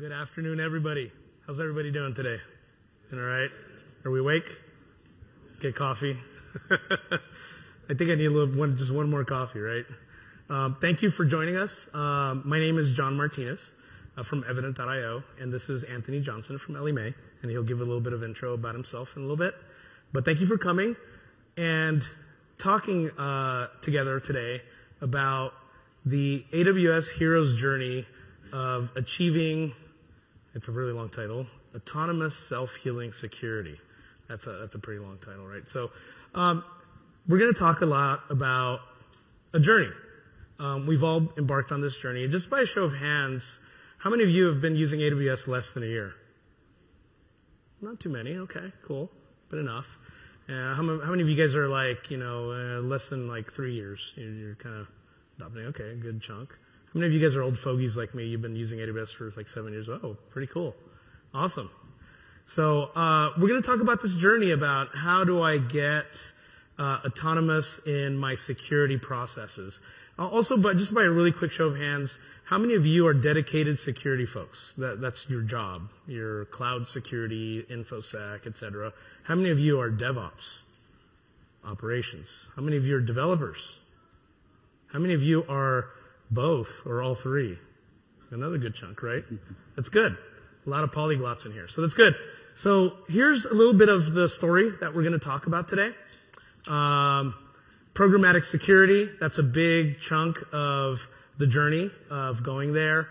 Good afternoon, everybody. How's everybody doing today? All right? Are we awake? Get coffee. I think I need a little one, just one more coffee, right? Um, thank you for joining us. Um, my name is John Martinez uh, from Evident.io, and this is Anthony Johnson from Ellie Mae, and he'll give a little bit of intro about himself in a little bit. But thank you for coming and talking uh, together today about the AWS hero's journey of achieving it's a really long title. Autonomous Self-Healing Security. That's a, that's a pretty long title, right? So, um, we're going to talk a lot about a journey. Um, we've all embarked on this journey. And just by a show of hands, how many of you have been using AWS less than a year? Not too many. Okay, cool. But enough. Uh, how, many, how, many of you guys are like, you know, uh, less than like three years? You're, you're kind of adopting. Okay, good chunk. How many of you guys are old fogies like me? You've been using AWS for like seven years. Oh, pretty cool. Awesome. So, uh, we're going to talk about this journey about how do I get uh, autonomous in my security processes. Uh, also, but just by a really quick show of hands, how many of you are dedicated security folks? That, that's your job, your cloud security, infosec, etc. How many of you are DevOps, operations? How many of you are developers? How many of you are both or all three. Another good chunk, right? That's good. A lot of polyglots in here. So that's good. So here's a little bit of the story that we're going to talk about today. Um, programmatic security, that's a big chunk of the journey of going there.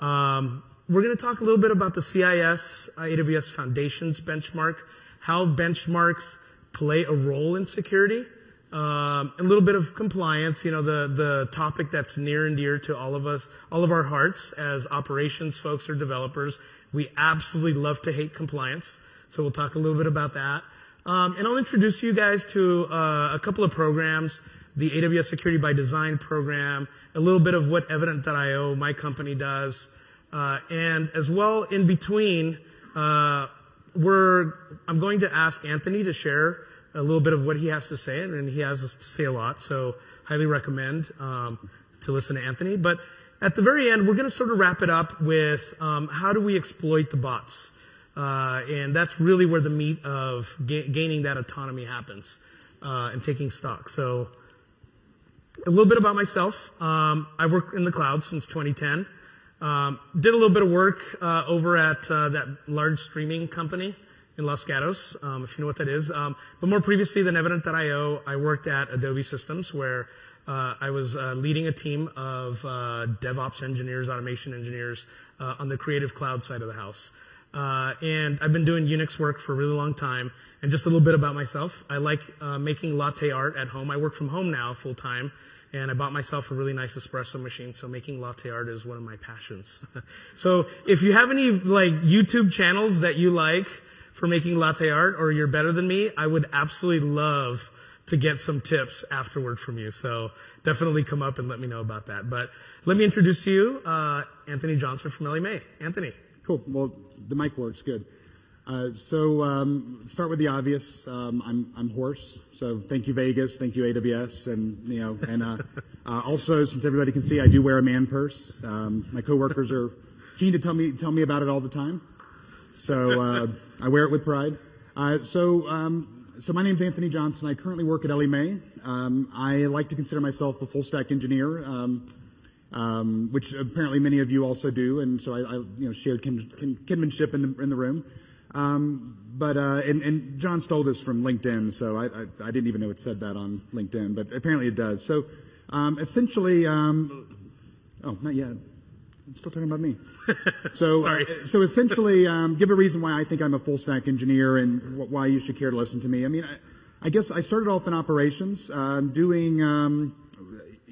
Um, we're going to talk a little bit about the CIS AWS Foundations benchmark, how benchmarks play a role in security. Um, a little bit of compliance, you know, the, the topic that's near and dear to all of us, all of our hearts as operations folks or developers. We absolutely love to hate compliance. So we'll talk a little bit about that. Um, and I'll introduce you guys to uh, a couple of programs, the AWS Security by Design program, a little bit of what Evident.io, my company, does, uh, and as well in between, uh, we're I'm going to ask Anthony to share a little bit of what he has to say, and he has to say a lot. So highly recommend um, to listen to Anthony. But at the very end, we're going to sort of wrap it up with um, how do we exploit the bots, uh, and that's really where the meat of ga- gaining that autonomy happens uh, and taking stock. So a little bit about myself. Um, I've worked in the cloud since 2010. Um, did a little bit of work uh, over at uh, that large streaming company in Los Gatos, um, if you know what that is. Um, but more previously than Evident.io, I worked at Adobe Systems where uh, I was uh, leading a team of uh, DevOps engineers, automation engineers uh, on the creative cloud side of the house. Uh, and I've been doing Unix work for a really long time. And just a little bit about myself. I like uh, making latte art at home. I work from home now full time. And I bought myself a really nice espresso machine, so making latte art is one of my passions. so if you have any like YouTube channels that you like, for making latte art or you're better than me, I would absolutely love to get some tips afterward from you. So definitely come up and let me know about that. But let me introduce to you, uh, Anthony Johnson from Ellie Mae. Anthony. Cool. Well, the mic works good. Uh, so um, start with the obvious. Um, I'm I'm hoarse. So thank you Vegas, thank you AWS, and you know, and uh, uh, also since everybody can see, I do wear a man purse. Um, my coworkers are keen to tell me tell me about it all the time. So uh, I wear it with pride. Uh, so, um, so my name's Anthony Johnson. I currently work at Ellie Mae. Um, I like to consider myself a full stack engineer, um, um, which apparently many of you also do. And so I, I you know, shared kin, kin, kinship in the, in the room. Um, but uh, and, and, John stole this from LinkedIn, so I, I, I, didn't even know it said that on LinkedIn, but apparently it does. So um, essentially, oh, not yet. I'm still talking about me. So, Sorry. So essentially, um, give a reason why I think I'm a full stack engineer and wh- why you should care to listen to me. I mean, I, I guess I started off in operations, um, doing um,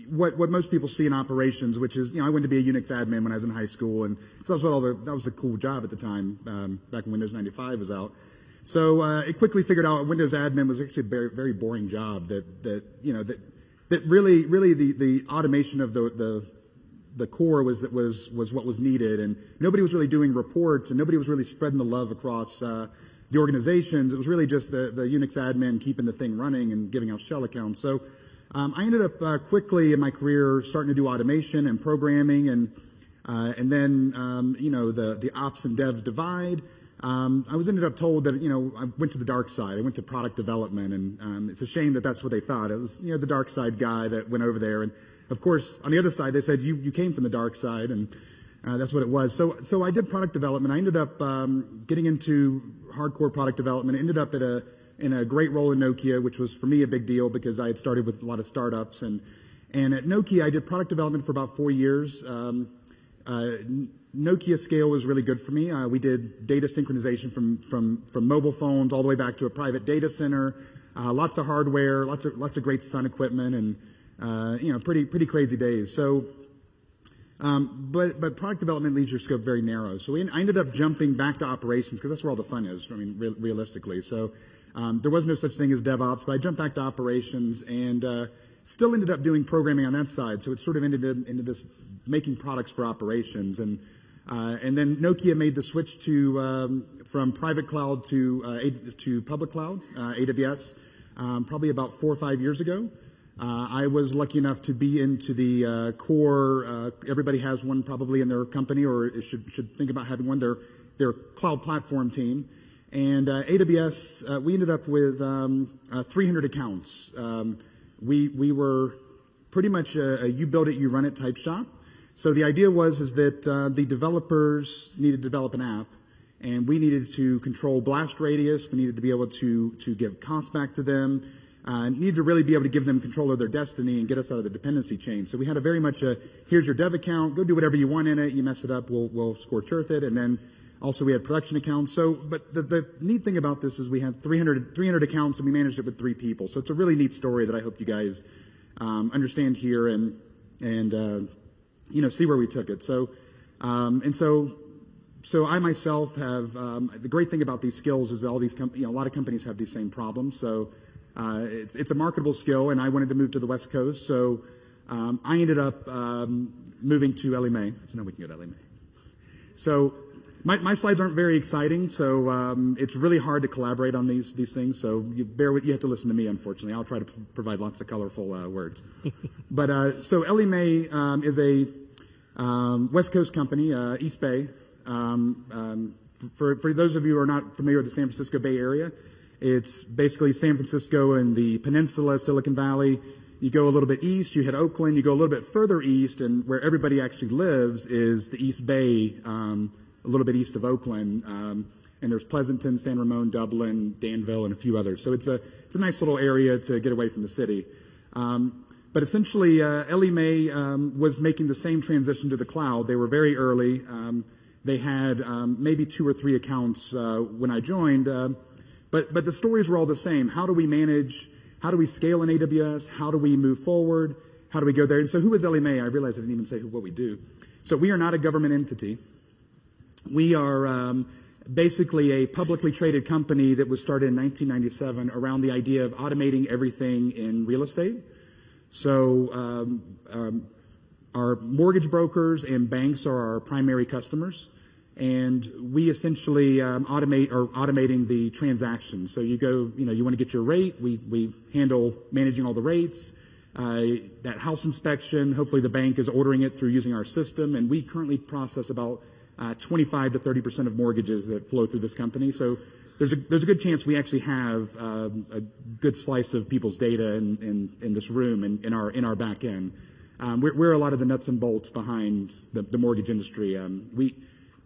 what what most people see in operations, which is you know I went to be a Unix admin when I was in high school, and that was what all the that was a cool job at the time um, back when Windows 95 was out. So uh, it quickly figured out Windows admin was actually a very very boring job that that you know that that really really the the automation of the the the core was that was was what was needed, and nobody was really doing reports, and nobody was really spreading the love across uh, the organizations. It was really just the the Unix admin keeping the thing running and giving out shell accounts. So um, I ended up uh, quickly in my career starting to do automation and programming, and Uh, and then, um, you know, the, the ops and dev divide. Um, I was ended up told that, you know, I went to the dark side. I went to product development and, um, it's a shame that that's what they thought. It was, you know, the dark side guy that went over there. And of course, on the other side, they said, you, you came from the dark side and, uh, that's what it was. So, so I did product development. I ended up, um, getting into hardcore product development. I Ended up at a, in a great role in Nokia, which was for me a big deal because I had started with a lot of startups and, and at Nokia, I did product development for about four years. Um, uh, Nokia scale was really good for me. Uh, we did data synchronization from, from, from mobile phones all the way back to a private data center. Uh, lots of hardware, lots of, lots of great Sun equipment and, uh, you know, pretty, pretty crazy days. So, um, but, but product development leaves your scope very narrow. So we, I ended up jumping back to operations because that's where all the fun is. I mean, re- realistically. So, um, there was no such thing as DevOps, but I jumped back to operations and, uh, still ended up doing programming on that side. So it sort of ended into this making products for operations. And, uh, and then Nokia made the switch to, um, from private cloud to, uh, to public cloud, uh, AWS, um, probably about four or five years ago. Uh, I was lucky enough to be into the uh, core. Uh, everybody has one probably in their company, or should should think about having one. Their their cloud platform team, and AWS. we ended up with um, 300 accounts. Um, we we were pretty much a, a you build it, you run it type shop. So the idea was is that uh, the developers needed to develop an app, and we needed to control blast radius. We needed to be able to to give cost back to them. Uh, needed to really be able to give them control of their destiny and get us out of the dependency chain. So we had a very much a here's your dev account, go do whatever you want in it. You mess it up, we'll we'll scorch earth it, and then also we had production accounts. So, but the, the neat thing about this is we had 300, 300 accounts and we managed it with three people. So it's a really neat story that I hope you guys um, understand here and and uh, you know, see where we took it. So, um, and so, so I myself have, um, the great thing about these skills is that all these companies, you know, a lot of companies have these same problems. So, uh, it's, it's a marketable skill and I wanted to move to the West Coast. So, um, I ended up, um, moving to Ellie Mae. So now we can go to Ellie Mae. So, my, my slides aren't very exciting, so um, it's really hard to collaborate on these these things. So you bear with you have to listen to me. Unfortunately, I'll try to p- provide lots of colorful uh, words. but uh, so Ellie Mae um, is a um, West Coast company, uh, East Bay. Um, um, for for those of you who are not familiar with the San Francisco Bay Area, it's basically San Francisco and the Peninsula, Silicon Valley. You go a little bit east, you hit Oakland. You go a little bit further east, and where everybody actually lives is the East Bay. Um, a little bit east of Oakland. Um, and there's Pleasanton, San Ramon, Dublin, Danville, and a few others. So it's a it's a nice little area to get away from the city. Um, but essentially, uh, Ellie Mae um, was making the same transition to the cloud. They were very early. Um, they had um, maybe two or three accounts uh, when I joined, uh, but but the stories were all the same. How do we manage? How do we scale in AWS? How do we move forward? How do we go there? And so, who is Ellie Mae? I realize I didn't even say what we do. So we are not a government entity. We are um, basically a publicly traded company that was started in 1997 around the idea of automating everything in real estate. So um, um, our mortgage brokers and banks are our primary customers, and we essentially um, automate or automating the transaction. So you go, you know, you want to get your rate. We we handle managing all the rates. Uh, that house inspection, hopefully the bank is ordering it through using our system, and we currently process about uh, 25 to 30 percent of mortgages that flow through this company. So there's a, there's a good chance we actually have um, a good slice of people's data in, in, in this room and in, in, our in our back end. Um, we're, we're, a lot of the nuts and bolts behind the, the mortgage industry. Um, we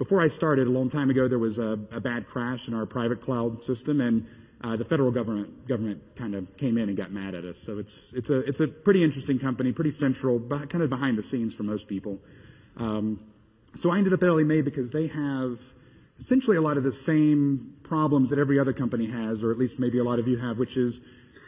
before I started a long time ago, there was a, a bad crash in our private cloud system, and uh, the federal government government kind of came in and got mad at us. So it's it's a it's a pretty interesting company, pretty central, but kind of behind the scenes for most people. Um, so I ended up at Mae because they have essentially a lot of the same problems that every other company has, or at least maybe a lot of you have, which is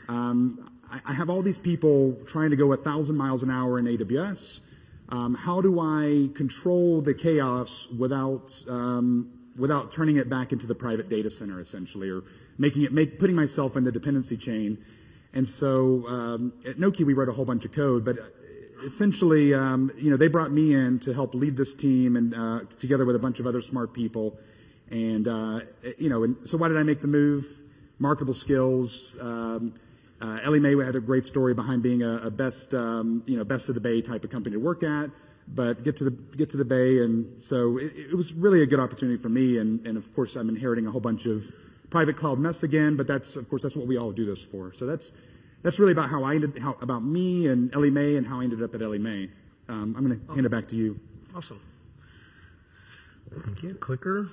um, I, I, have all these people trying to go a thousand miles an hour in AWS. Um, how do I control the chaos without um, without turning it back into the private data center, essentially, or making it make putting myself in the dependency chain? And so um, at Nokia, we wrote a whole bunch of code, but essentially, um, you know, they brought me in to help lead this team and uh, together with a bunch of other smart people. And uh, you know, and so why did I make the move? Marketable skills. Um, uh, Ellie Mae had a great story behind being a, a best, um, you know, best of the Bay type of company to work at. but get to the get to the Bay, and so it, it was really a good opportunity for me. And, and of course, I'm inheriting a whole bunch of private cloud mess again, but that's of course that's what we all do this for. So that's that's really about how I ended how about me and Ellie Mae and how I ended up at Ellie Mae. Um, I'm going to hand it back to you. Awesome. You. Clicker,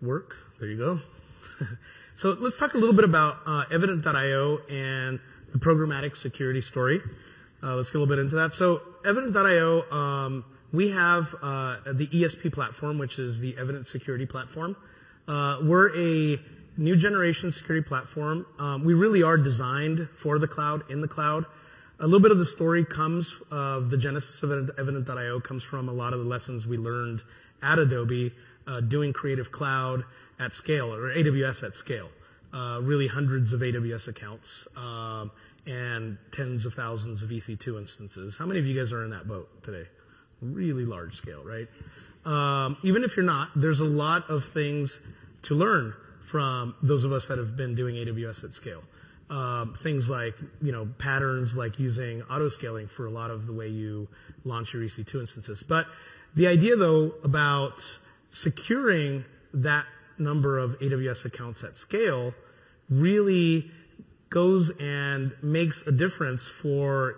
work. There you go. so let's talk a little bit about uh, Evident.io and the programmatic security story. Uh, let's get a little bit into that. So Evident.io, um, we have uh, the ESP platform, which is the Evident Security Platform. Uh, we're a new generation security platform. Um, we really are designed for the cloud, in the cloud. A little bit of the story comes of the genesis of Evident.io comes from a lot of the lessons we learned at Adobe uh, doing Creative Cloud at scale or AWS at scale. Uh, really hundreds of AWS accounts um, and tens of thousands of EC2 instances. How many of you guys are in that boat today? Really large scale, right? Um, even if you're not, there's a lot of things to learn from those of us that have been doing AWS at scale. Um, things like, you know, patterns like using auto scaling for a lot of the way you launch your EC2 instances. But the idea though about securing that number of AWS accounts at scale really goes and makes a difference for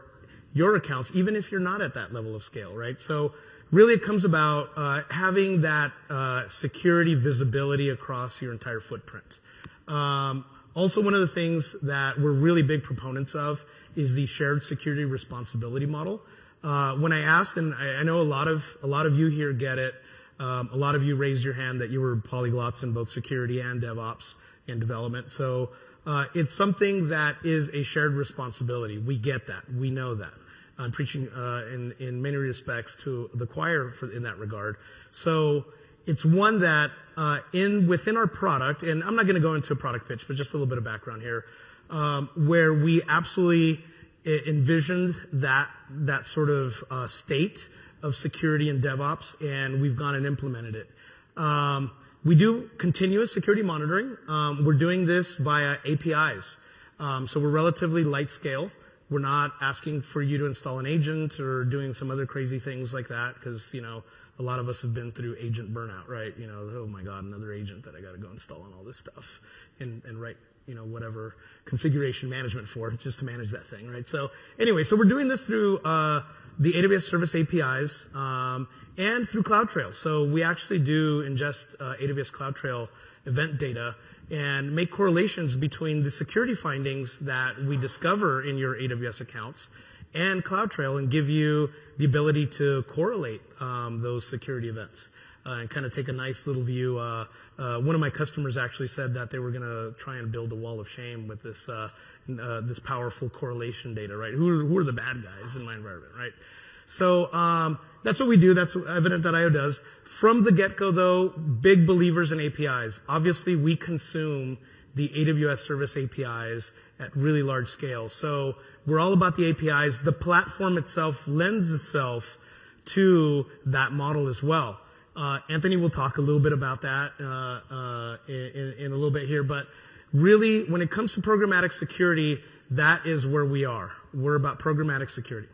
your accounts, even if you're not at that level of scale, right? So really it comes about uh, having that uh, security visibility across your entire footprint. Um, also, one of the things that we're really big proponents of is the shared security responsibility model. Uh, when I asked, and I, I, know a lot of a lot of you here get it. Um, a lot of you raised your hand that you were polyglots in both security and DevOps and development. So uh, it's something that is a shared responsibility. We get that. We know that. I'm preaching uh, in in many respects to the choir for, in that regard. So it's one that uh, in within our product, and I'm not going to go into a product pitch, but just a little bit of background here, um, where we absolutely envisioned that that sort of uh, state of security and DevOps, and we've gone and implemented it. Um, we do continuous security monitoring. Um, we're doing this via APIs, um, so we're relatively light scale. We're not asking for you to install an agent or doing some other crazy things like that because you know a lot of us have been through agent burnout, right? You know, oh my God, another agent that I got to go install and all this stuff and, and write, you know, whatever configuration management for just to manage that thing, right? So anyway, so we're doing this through, uh, the AWS service APIs, um, and through CloudTrail. So we actually do ingest, uh, AWS CloudTrail event data and make correlations between the security findings that we discover in your AWS accounts and CloudTrail and give you the ability to correlate um, those security events. Uh, and kind of take a nice little view. Uh, uh, one of my customers actually said that they were going to try and build a wall of shame with this this powerful correlation data, right? Who are, who are the bad guys in my environment, right? So um, that's what we do. That's Evident.io does. From the get-go, though, big believers in APIs. Obviously, we consume the AWS service APIs at really large scale. So we're all about the APIs. The platform itself lends itself to that model as well. Uh, Anthony will talk a little bit about that uh, uh, in, a little bit here, but really, when it comes to programmatic security, that is where we are. We're about programmatic security.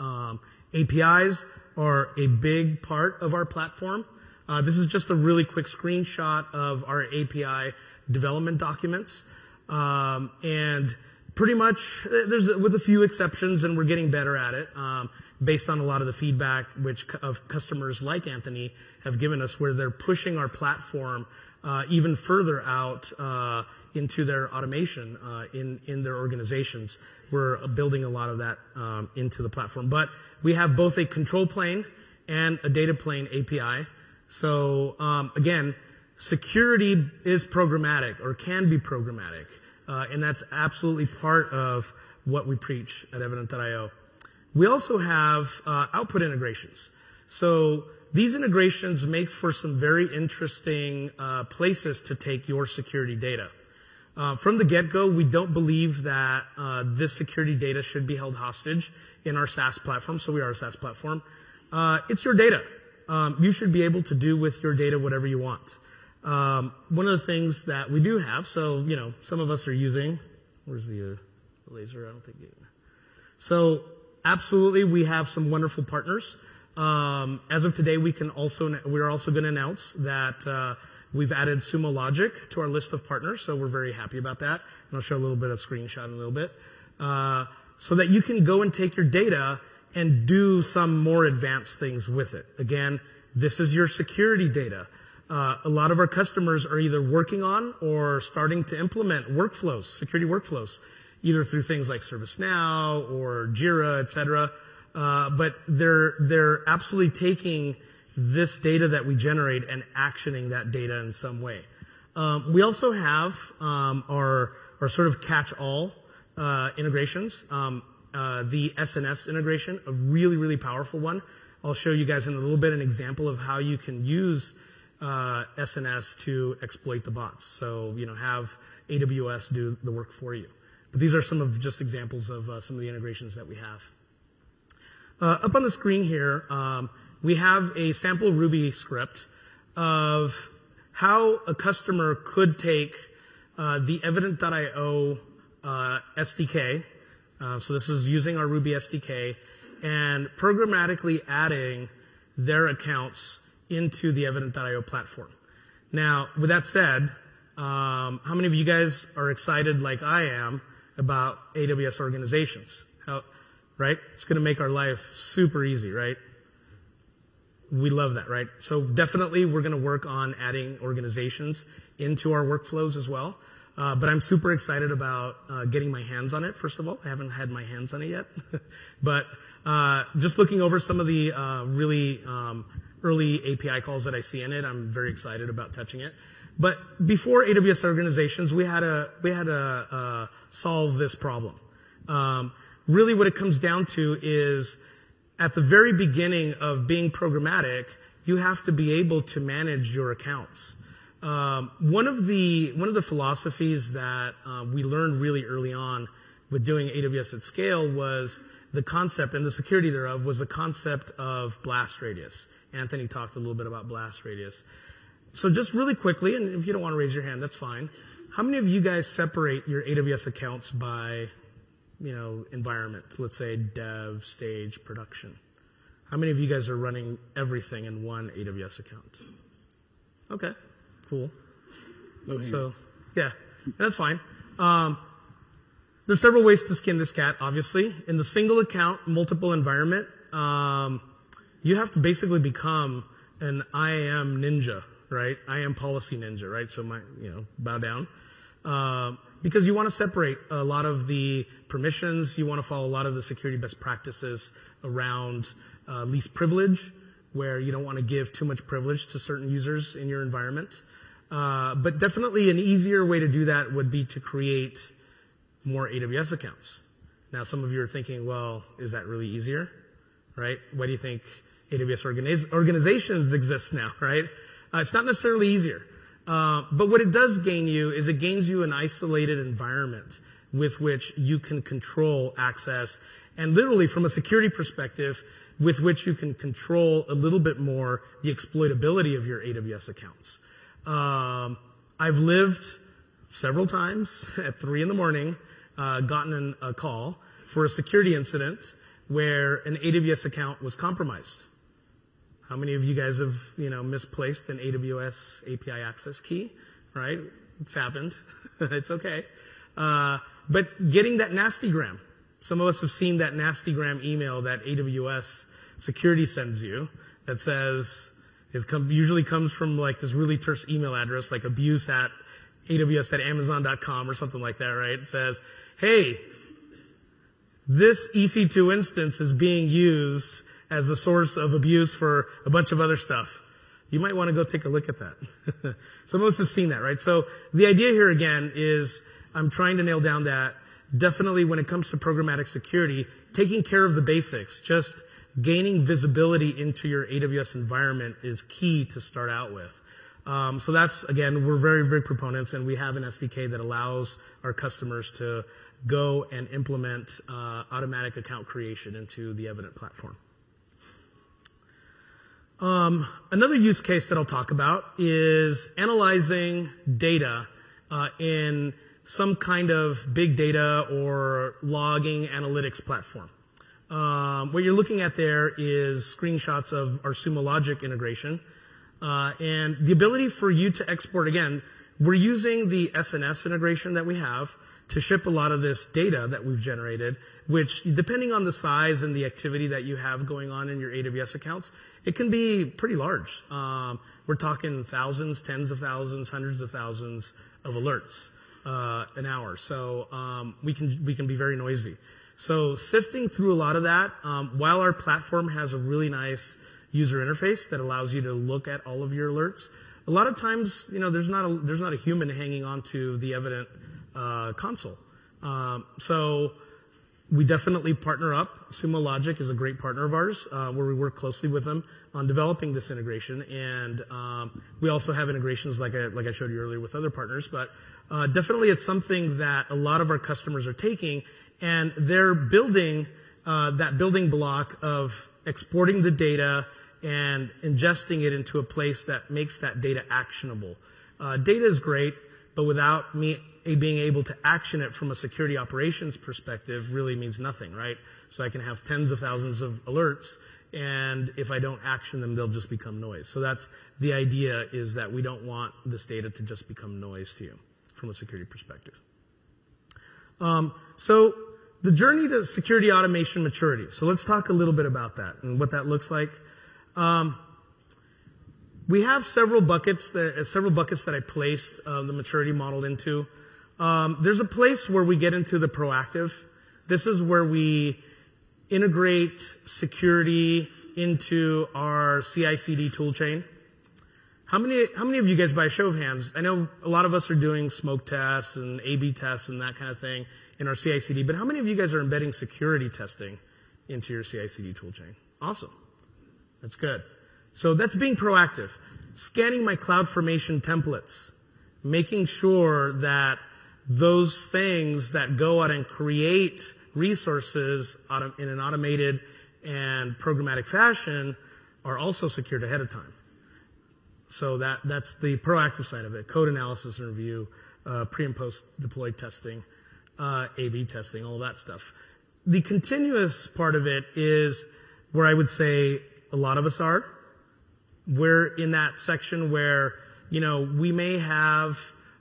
Um, APIs are a big part of our platform. Uh, this is just a really quick screenshot of our API development documents. Um, and pretty much, there's with a few exceptions, and we're getting better at it, um, based on a lot of the feedback which of customers like Anthony have given us, where they're pushing our platform uh, even further out uh, into their automation uh, in in their organizations. We're building a lot of that um, into the platform, but we have both a control plane and a data plane API. So um, again, security is programmatic or can be programmatic. Uh, and that's absolutely part of what we preach at Evident.io. We also have uh, output integrations. So these integrations make for some very interesting uh, places to take your security data. Uh, from the get-go, we don't believe that uh, this security data should be held hostage in our SaaS platform. So we are a SaaS platform. Uh, it's your data. Um, you should be able to do with your data whatever you want. Um, one of the things that we do have, so you know, some of us are using. Where's the, uh, laser? I don't think. It, so absolutely, we have some wonderful partners. Um, as of today, we can also we're also going to announce that uh, we've added Sumo Logic to our list of partners, so we're very happy about that. And I'll show a little bit of screenshot in a little bit, uh, so that you can go and take your data and do some more advanced things with it. Again, this is your security data. Uh, a lot of our customers are either working on or starting to implement workflows, security workflows, either through things like ServiceNow or Jira, et cetera. Uh, but they're they're absolutely taking this data that we generate and actioning that data in some way. Um, we also have um, our our sort of catch-all uh, integrations. Um, uh, the SNS integration, a really really powerful one. I'll show you guys in a little bit an example of how you can use uh, SNS to exploit the bots. So you know have AWS do the work for you. But these are some of just examples of uh, some of the integrations that we have. Uh, up on the screen here, um, we have a sample Ruby script of how a customer could take uh, the Evident.io uh, SDK. Uh, so this is using our Ruby SDK and programmatically adding their accounts into the Evident.io platform. Now, with that said, um, how many of you guys are excited, like I am, about AWS organizations? How, right? It's going to make our life super easy, right? We love that, right? So definitely we're going to work on adding organizations into our workflows as well. Uh, but I'm super excited about uh, getting my hands on it. First of all, I haven't had my hands on it yet, but uh, just looking over some of the uh, really um, early API calls that I see in it, I'm very excited about touching it. But before AWS organizations, we had to we had to uh, solve this problem. Um, really what it comes down to is at the very beginning of being programmatic, you have to be able to manage your accounts. Um, one of the one of the philosophies that uh, we learned really early on with doing AWS at scale was the concept and the security thereof was the concept of blast radius. Anthony talked a little bit about blast radius. So just really quickly, and if you don't want to raise your hand, that's fine. How many of you guys separate your AWS accounts by you know, environment, let's say dev, stage, production. How many of you guys are running everything in one AWS account? Okay, cool. So, yeah, that's fine. Um, there's several ways to skin this cat, obviously. In the single account, multiple environment, um, you have to basically become an IAM ninja, right? IAM policy ninja, right? So my, you know, bow down. Um, because you want to separate a lot of the permissions, you want to follow a lot of the security best practices around uh, least privilege, where you don't want to give too much privilege to certain users in your environment. Uh, but definitely an easier way to do that would be to create more AWS accounts. Now, some of you are thinking, well, is that really easier? Right? Why do you think AWS organiz- organizations exist now, right? Uh, it's not necessarily easier. Uh, but what it does gain you is it gains you an isolated environment with which you can control access and literally from a security perspective with which you can control a little bit more the exploitability of your AWS accounts. Um, I've lived several times at three in the morning, uh, gotten a call for a security incident where an AWS account was compromised. How many of you guys have, you know, misplaced an AWS API access key, right? It's happened. it's okay. Uh, but getting that nastygram. Some of us have seen that nastygram email that AWS security sends you that says, it usually comes from like this really terse email address, like abuse at AWS at Amazon.com or something like that, right? It says, hey, this EC2 instance is being used as the source of abuse for a bunch of other stuff. You might want to go take a look at that. Some of us have seen that, right? So the idea here again is I'm trying to nail down that definitely when it comes to programmatic security, taking care of the basics, just gaining visibility into your AWS environment is key to start out with. Um, so that's again, we're very big proponents, and we have an SDK that allows our customers to go and implement uh, automatic account creation into the Evident platform. Um, another use case that I'll talk about is analyzing data uh, in some kind of big data or logging analytics platform. Um, what you're looking at there is screenshots of our Sumo Logic integration. Uh, and the ability for you to export, again, we're using the SNS integration that we have to ship a lot of this data that we've generated, which depending on the size and the activity that you have going on in your AWS accounts, it can be pretty large. Um, we're talking thousands, tens of thousands, hundreds of thousands of alerts uh, an hour. So um, we can we can be very noisy. So sifting through a lot of that, um, while our platform has a really nice user interface that allows you to look at all of your alerts, a lot of times, you know, there's not a there's not a human hanging onto the Evident uh, console. Um, so we definitely partner up. Sumo Logic is a great partner of ours, uh, where we work closely with them on developing this integration. And um, we also have integrations, like I, like I showed you earlier, with other partners. But uh, definitely, it's something that a lot of our customers are taking, and they're building uh, that building block of exporting the data and ingesting it into a place that makes that data actionable. Uh, data is great, but without me being able to action it from a security operations perspective really means nothing, right? So I can have tens of thousands of alerts, and if I don't action them, they'll just become noise. So that's the idea is that we don't want this data to just become noise to you from a security perspective. Um, so the journey to security automation maturity. So let's talk a little bit about that and what that looks like. Um, we have several buckets that, several buckets that I placed uh, the maturity model into. Um, there's a place where we get into the proactive. This is where we integrate security into our CI/CD toolchain. How many, how many of you guys, by a show of hands, I know a lot of us are doing smoke tests and A/B tests and that kind of thing in our CI/CD, but how many of you guys are embedding security testing into your CI/CD toolchain? Awesome, that's good. So that's being proactive. Scanning my CloudFormation templates, making sure that those things that go out and create resources in an automated and programmatic fashion are also secured ahead of time. So that, that's the proactive side of it. Code analysis and review, uh, pre and post deployed testing, uh, A-B testing, all that stuff. The continuous part of it is where I would say a lot of us are. We're in that section where, you know, we may have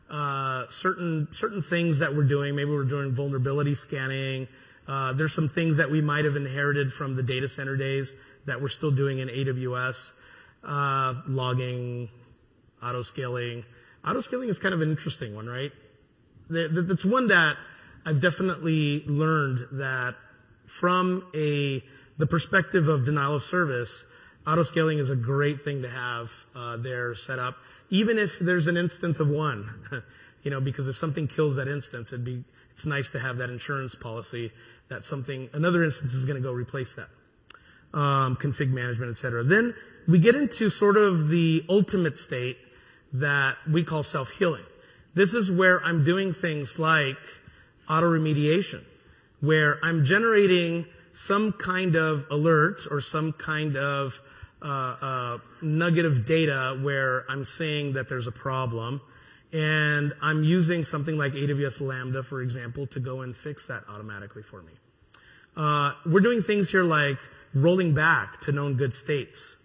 uh, certain certain things that we're doing. Maybe we're doing vulnerability scanning. Uh, there's some things that we might have inherited from the data center days that we're still doing in AWS. Uh, logging, auto scaling. Auto scaling is kind of an interesting one, right? That's one that I've definitely learned that from a the perspective of denial of service, Auto scaling is a great thing to have uh, there set up, even if there's an instance of one. you know, because if something kills that instance, it'd be it's nice to have that insurance policy that something another instance is going to go replace that. Um, config management, etc. Then we get into sort of the ultimate state that we call self-healing. This is where I'm doing things like auto remediation, where I'm generating some kind of alert or some kind of nugget of data where I'm saying that there's a problem, and I'm using something like AWS Lambda, for example, to go and fix that automatically for me. Uh, we're doing things here like rolling back to known good states,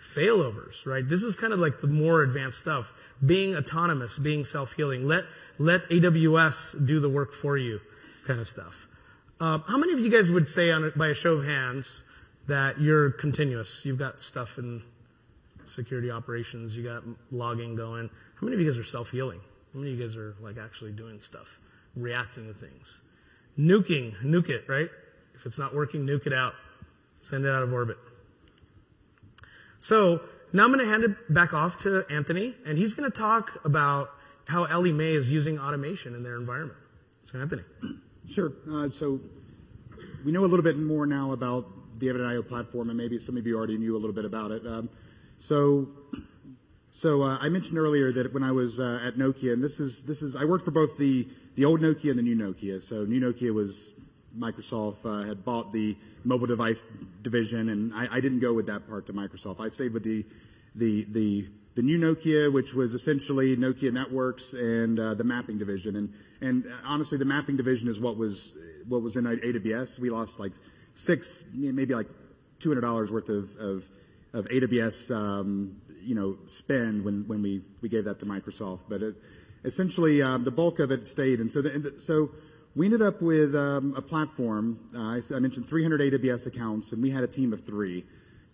failovers, right? This is kind of like the more advanced stuff. Being autonomous, being self-healing. Let, let AWS do the work for you kind of stuff. Uh, how many of you guys would say on, by a show of hands, that you're continuous. You've got stuff in security operations. You got logging going. How many of you guys are self-healing? How many of you guys are like actually doing stuff, reacting to things? Nuking, nuke it, right? If it's not working, nuke it out. Send it out of orbit. So now I'm going to hand it back off to Anthony, and he's going to talk about how Ellie Mae is using automation in their environment. So Anthony. Sure. Uh, so we know a little bit more now about the Evident.io platform, and maybe some of you already knew a little bit about it. Um, so, so uh, I mentioned earlier that when I was uh, at Nokia, and this is this is I worked for both the old Nokia and the new Nokia. So new Nokia was Microsoft uh, had bought the mobile device division, and I, didn't go with that part to Microsoft. I stayed with the the the the new Nokia, which was essentially Nokia Networks and the mapping division. And honestly, the mapping division is what was what was in AWS. We lost like six, maybe like $200 worth of, of, of AWS, um, you know, spend when, when we, we gave that to Microsoft. But it, essentially, um, the bulk of it stayed. And so, the, so we ended up with um, a platform. Uh, I, I, mentioned 300 AWS accounts, and we had a team of three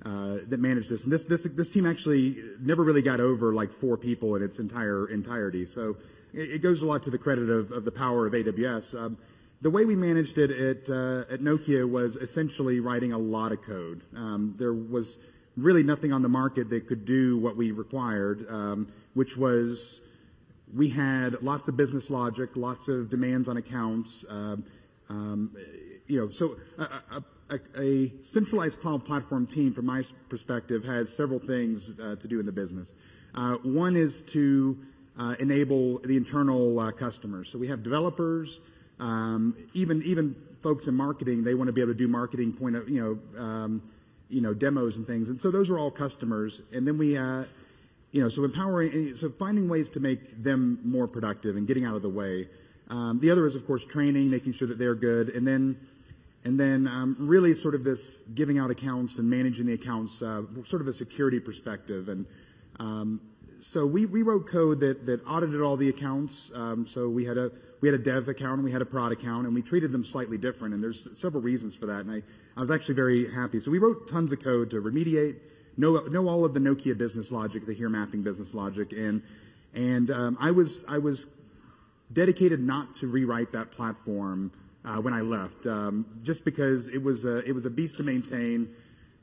uh, that managed this. And this, this, this team actually never really got over like four people in its entire entirety. So it, it goes a lot to the credit of, of the power of AWS. Um, the way we managed it at, uh, at Nokia was essentially writing a lot of code. Um, there was really nothing on the market that could do what we required, um, which was we had lots of business logic, lots of demands on accounts. Um, um you know, so a, a, a, centralized cloud platform team, from my perspective, has several things uh, to do in the business. Uh, one is to uh, enable the internal uh, customers. So we have developers. Um, even even folks in marketing, they want to be able to do marketing point of you know um, you know demos and things, and so those are all customers. And then we uh, you know so empowering, so finding ways to make them more productive and getting out of the way. Um, the other is of course training, making sure that they're good, and then and then um, really sort of this giving out accounts and managing the accounts, uh, sort of a security perspective. And um, so we, we wrote code that, that audited all the accounts. Um, so we had a we had a dev account and we had a prod account, and we treated them slightly different. And there's several reasons for that. And I, I was actually very happy. So we wrote tons of code to remediate, know know all of the Nokia business logic, the HERE mapping business logic, and and um, I was I was dedicated not to rewrite that platform uh, when I left, um, just because it was a, it was a beast to maintain.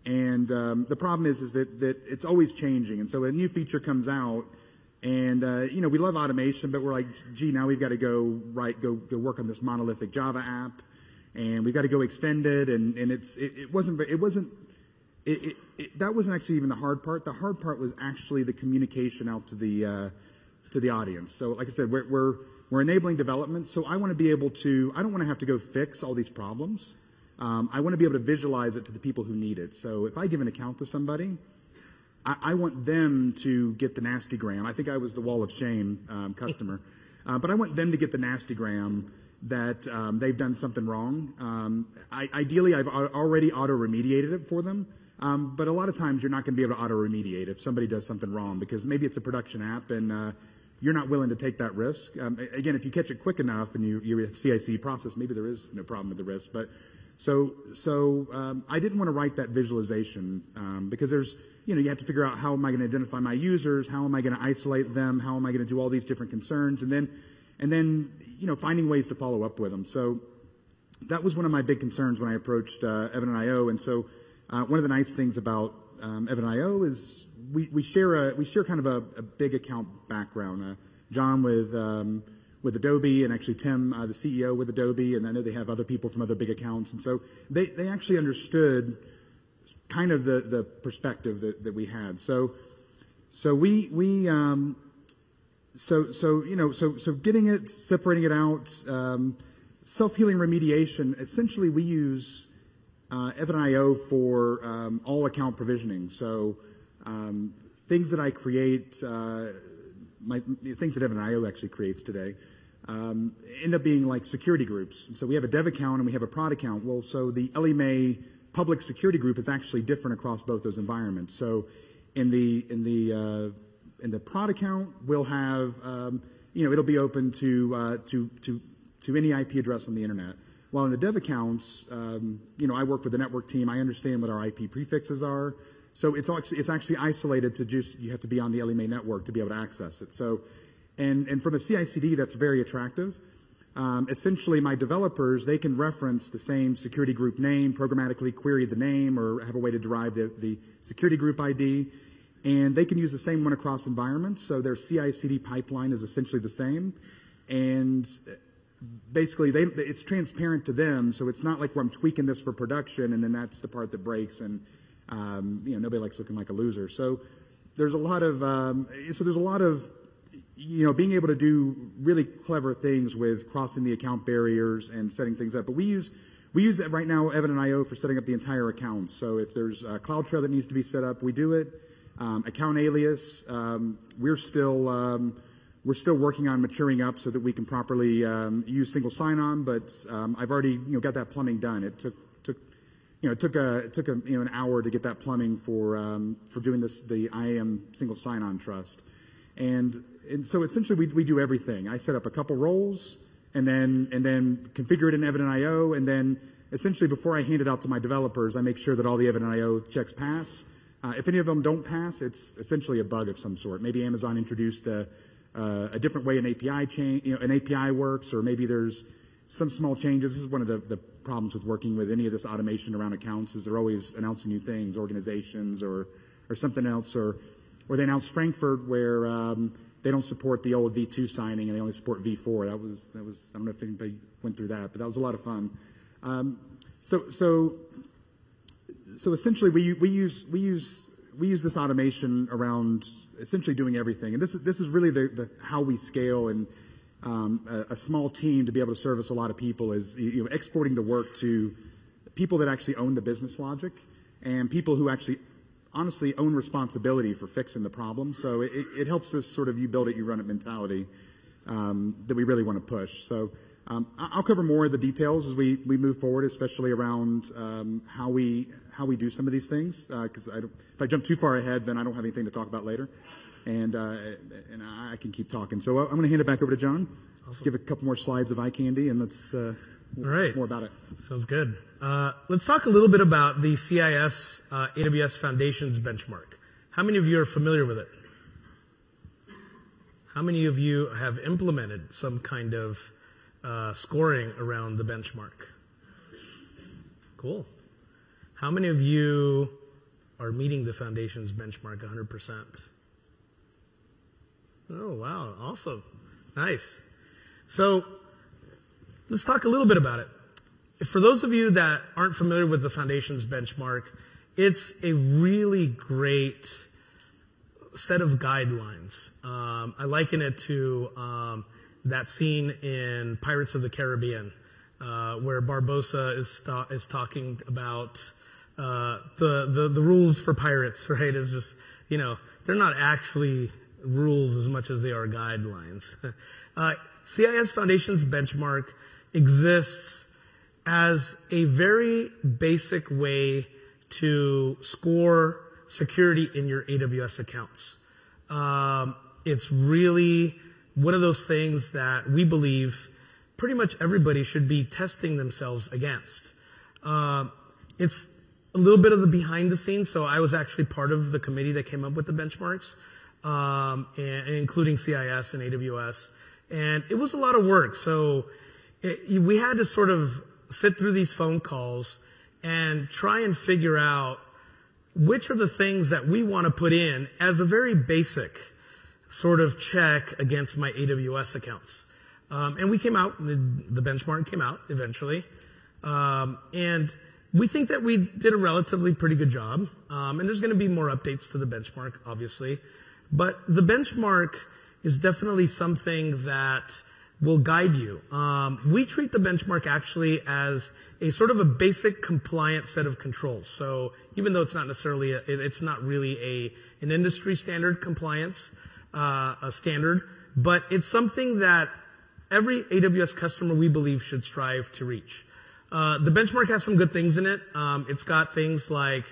And um, the problem is, is that, that it's always changing. And so a new feature comes out, and uh, you know we love automation, but we're like, gee, now we've got to go write, go go work on this monolithic Java app, and we've got to go extend it. And and it's it, it wasn't it wasn't it, it, it, that wasn't actually even the hard part. The hard part was actually the communication out to the uh, to the audience. So, like I said, we're, we're we're enabling development. So I want to be able to. I don't want to have to go fix all these problems. Um, I want to be able to visualize it to the people who need it. So if I give an account to somebody, I, I want them to get the nasty gram. I think I was the wall of shame um, customer, uh, but I want them to get the nasty gram that um, they've done something wrong. Um, I, ideally, I've already auto remediated it for them. Um, but a lot of times you're not going to be able to auto remediate if somebody does something wrong because maybe it's a production app and uh, you're not willing to take that risk. Um, again, if you catch it quick enough and you, you CI/CD process, maybe there is no problem with the risk. But so, so um, I didn't want to write that visualization um, because there's, you know, you have to figure out how am I going to identify my users, how am I going to isolate them, how am I going to do all these different concerns, and then, and then, you know, finding ways to follow up with them. So that was one of my big concerns when I approached uh, Evident.io. And so uh, one of the nice things about um, Evident.io is we, we share a we share kind of a, a big account background. Uh, John with um, with Adobe, and actually Tim, uh, the CEO with Adobe, and I know they have other people from other big accounts, and so they they actually understood kind of the the perspective that, that we had. So so we we um, so so you know so so getting it separating it out um, self healing remediation. Essentially, we use uh, Evident.io for um, all account provisioning. So um, things that I create, uh, my, things that Evident.io actually creates today, um, end up being like security groups. So we have a dev account and we have a prod account. Well, so the Ellie public security group is actually different across both those environments. So in the in the uh, in the prod account, we'll have um, you know it'll be open to uh, to to to any IP address on the internet. While in the dev accounts, um, you know, I work with the network team. I understand what our IP prefixes are. So it's actually, it's actually isolated to just, you have to be on the Mae network to be able to access it. So, and, and from a CI/CD, that's very attractive. Um, essentially, my developers, they can reference the same security group name, programmatically query the name, or have a way to derive the, the security group ID. And they can use the same one across environments. So their CI/CD pipeline is essentially the same. And basically, they, it's transparent to them. So it's not like I'm tweaking this for production, and then that's the part that breaks. And um, you know, nobody likes looking like a loser. So there's a lot of um, so there's a lot of you know being able to do really clever things with crossing the account barriers and setting things up. But we use we use it right now Evident.io for setting up the entire account. So if there's a CloudTrail that needs to be set up, we do it. Um, account alias, um, we're still um, we're still working on maturing up so that we can properly um, use single sign-on. But um, I've already you know got that plumbing done. It took you know, it took a, it took a, you know, an hour to get that plumbing for, um, for doing this, the IAM single sign-on trust. And, and so essentially we, we do everything. I set up a couple roles and then, and then configure it in Evident.io. And then essentially before I hand it out to my developers, I make sure that all the Evident.io checks pass. Uh, if any of them don't pass, it's essentially a bug of some sort. Maybe Amazon introduced a, uh, a different way an API chain, you know, an API works, or maybe there's some small changes. This is one of the, the problems with working with any of this automation around accounts is they're always announcing new things, organizations or, or something else, or, or they announced Frankfurt where, um, they don't support the old V2 signing and they only support V4. That was, that was, I don't know if anybody went through that, but that was a lot of fun. Um, so, so, so essentially we, we use, we use, we use this automation around essentially doing everything. And this is, this is really the, the how we scale and, um, a, a, small team to be able to service a lot of people is you know, exporting the work to people that actually own the business logic and people who actually honestly own responsibility for fixing the problem. So it, it helps this sort of you build it, you run it mentality um, that we really want to push. So um, I'll cover more of the details as we, we move forward, especially around um, how we how we do some of these things. Because uh, if I jump too far ahead, then I don't have anything to talk about later and uh, and I can keep talking. So I'm going to hand it back over to John. Awesome. Give a couple more slides of eye candy, and let's uh, all right more about it. Sounds good. Uh, let's talk a little bit about the CIS uh, AWS Foundations benchmark. How many of you are familiar with it? How many of you have implemented some kind of uh, scoring around the benchmark? Cool. How many of you are meeting the Foundations benchmark 100%? Oh, wow. Awesome. Nice. So let's talk a little bit about it. For those of you that aren't familiar with the Foundations benchmark, it's a really great set of guidelines. Um, I liken it to um, that scene in Pirates of the Caribbean, uh, where Barbossa is st- is talking about uh, the, the the rules for pirates. Right? It's just you know they're not actually rules as much as they are guidelines. Uh, CIS Foundation's benchmark exists as a very basic way to score security in your AWS accounts. Um, it's really one of those things that we believe pretty much everybody should be testing themselves against. Um, it's a little bit of the behind the scenes. So I was actually part of the committee that came up with the benchmarks um, and, including CIS and AWS. And it was a lot of work. So we had to sort of sit through these phone calls and try and figure out which are the things that we want to put in as a very basic sort of check against my AWS accounts. Um, and we came out, the, the, benchmark came out eventually. Um, and we think that we did a relatively pretty good job. Um, and there's going to be more updates to the benchmark, obviously. But the benchmark is definitely something that will guide you. Um, we treat the benchmark actually as a sort of a basic compliant set of controls. So even though it's not necessarily, a, it's not really a an industry standard compliance uh, a standard, but it's something that every AWS customer we believe should strive to reach. Uh, the benchmark has some good things in it. Um, it's got things like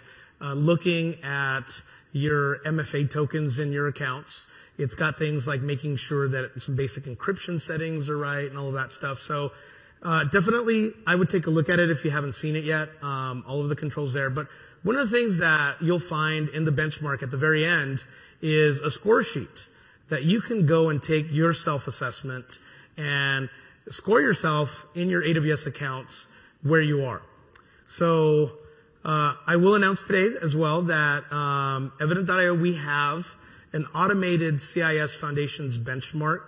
uh, looking at your MFA tokens in your accounts. It's got things like making sure that some basic encryption settings are right and all of that stuff. So uh, definitely, I would take a look at it if you haven't seen it yet. Um, all of the controls there. But one of the things that you'll find in the benchmark at the very end is a score sheet that you can go and take your self-assessment and score yourself in your AWS accounts where you are. So uh, I will announce today as well that um, Evident.io we have an automated CIS Foundations benchmark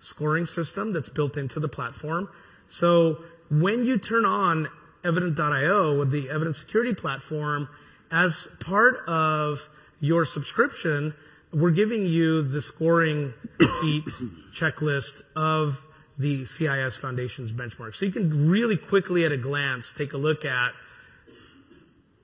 scoring system that's built into the platform. So when you turn on Evident.io with the Evident Security Platform, as part of your subscription, we're giving you the scoring sheet checklist of the CIS Foundations benchmark. So you can really quickly at a glance take a look at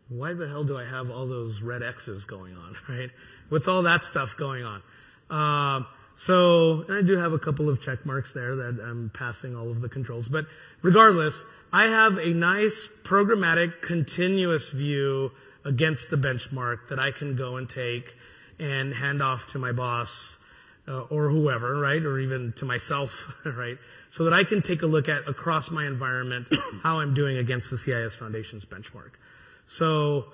why the hell do I have all those red X's going on, right? What's all that stuff going on? Um, so I do have a couple of check marks there that I'm passing all of the controls. But regardless, I have a nice programmatic continuous view against the benchmark that I can go and take and hand off to my boss uh, or whoever, right? Or even to myself, right? So that I can take a look at across my environment how I'm doing against the CIS Foundation's benchmark. So